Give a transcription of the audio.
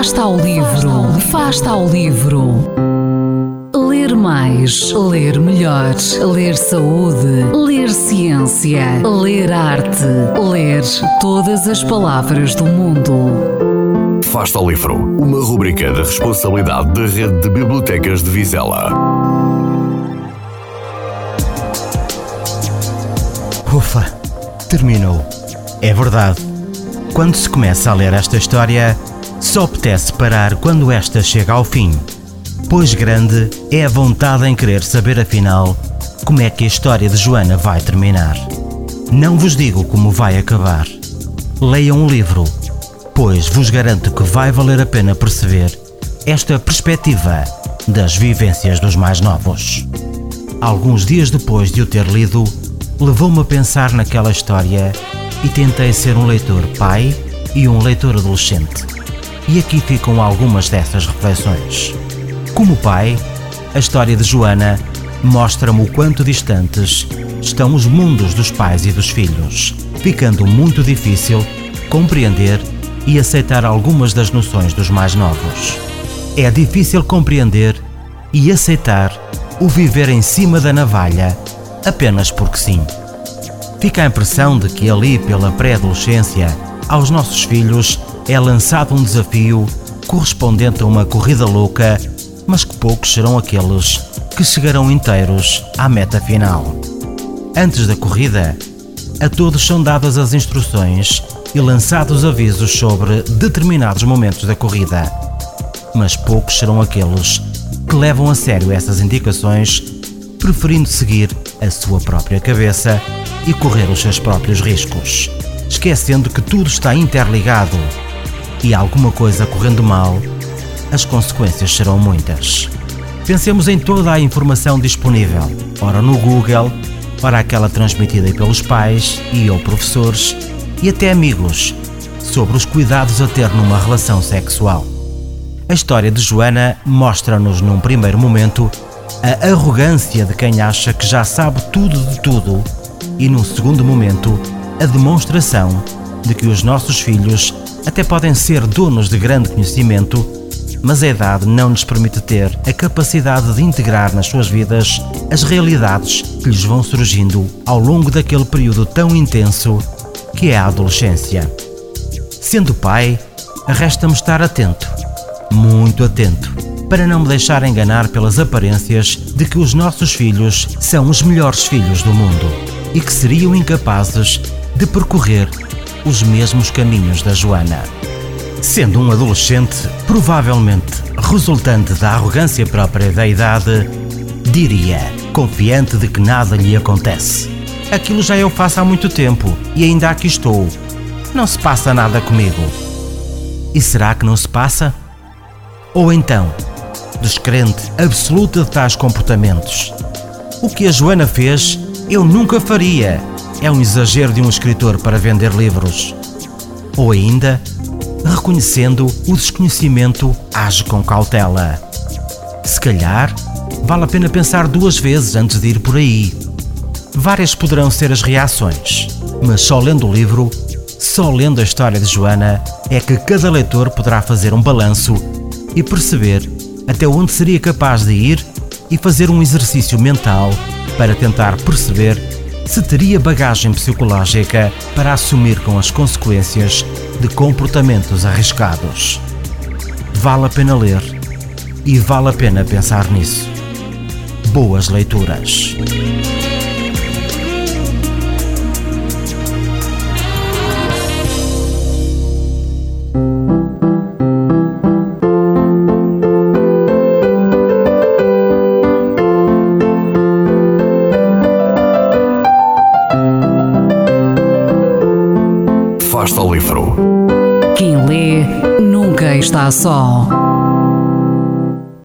Fasta ao livro, fasta ao livro. Ler mais, ler melhor, ler saúde, ler ciência, ler arte, ler todas as palavras do mundo. Fasta ao livro, uma rubrica da responsabilidade da Rede de Bibliotecas de Vizela. Ufa, terminou. É verdade. Quando se começa a ler esta história, só apetece parar quando esta chega ao fim, pois grande é a vontade em querer saber afinal como é que a história de Joana vai terminar. Não vos digo como vai acabar. Leiam o livro, pois vos garanto que vai valer a pena perceber esta perspectiva das vivências dos mais novos. Alguns dias depois de o ter lido, levou-me a pensar naquela história e tentei ser um leitor pai e um leitor adolescente. E aqui ficam algumas dessas reflexões. Como pai, a história de Joana mostra-me o quanto distantes estão os mundos dos pais e dos filhos, ficando muito difícil compreender e aceitar algumas das noções dos mais novos. É difícil compreender e aceitar o viver em cima da navalha apenas porque sim. Fica a impressão de que ali pela pré-adolescência, aos nossos filhos é lançado um desafio correspondente a uma corrida louca, mas que poucos serão aqueles que chegarão inteiros à meta final. Antes da corrida, a todos são dadas as instruções e lançados avisos sobre determinados momentos da corrida, mas poucos serão aqueles que levam a sério essas indicações, preferindo seguir a sua própria cabeça e correr os seus próprios riscos, esquecendo que tudo está interligado e alguma coisa correndo mal, as consequências serão muitas. Pensemos em toda a informação disponível, ora no Google, ora aquela transmitida pelos pais e ou professores e até amigos, sobre os cuidados a ter numa relação sexual. A história de Joana mostra-nos num primeiro momento a arrogância de quem acha que já sabe tudo de tudo e, num segundo momento, a demonstração de que os nossos filhos até podem ser donos de grande conhecimento, mas a idade não lhes permite ter a capacidade de integrar nas suas vidas as realidades que lhes vão surgindo ao longo daquele período tão intenso que é a adolescência. Sendo pai, resta-me estar atento, muito atento, para não me deixar enganar pelas aparências de que os nossos filhos são os melhores filhos do mundo e que seriam incapazes de percorrer os mesmos caminhos da Joana. Sendo um adolescente, provavelmente resultante da arrogância própria da idade, diria, confiante de que nada lhe acontece. Aquilo já eu faço há muito tempo e ainda aqui estou. Não se passa nada comigo. E será que não se passa? Ou então, descrente absoluta de tais comportamentos. O que a Joana fez, eu nunca faria. É um exagero de um escritor para vender livros. Ou ainda, reconhecendo o desconhecimento, age com cautela. Se calhar, vale a pena pensar duas vezes antes de ir por aí. Várias poderão ser as reações, mas só lendo o livro, só lendo a história de Joana, é que cada leitor poderá fazer um balanço e perceber até onde seria capaz de ir e fazer um exercício mental para tentar perceber se teria bagagem psicológica para assumir com as consequências de comportamentos arriscados. Vale a pena ler e vale a pena pensar nisso. Boas leituras. Fasta ao livro. Quem lê nunca está só.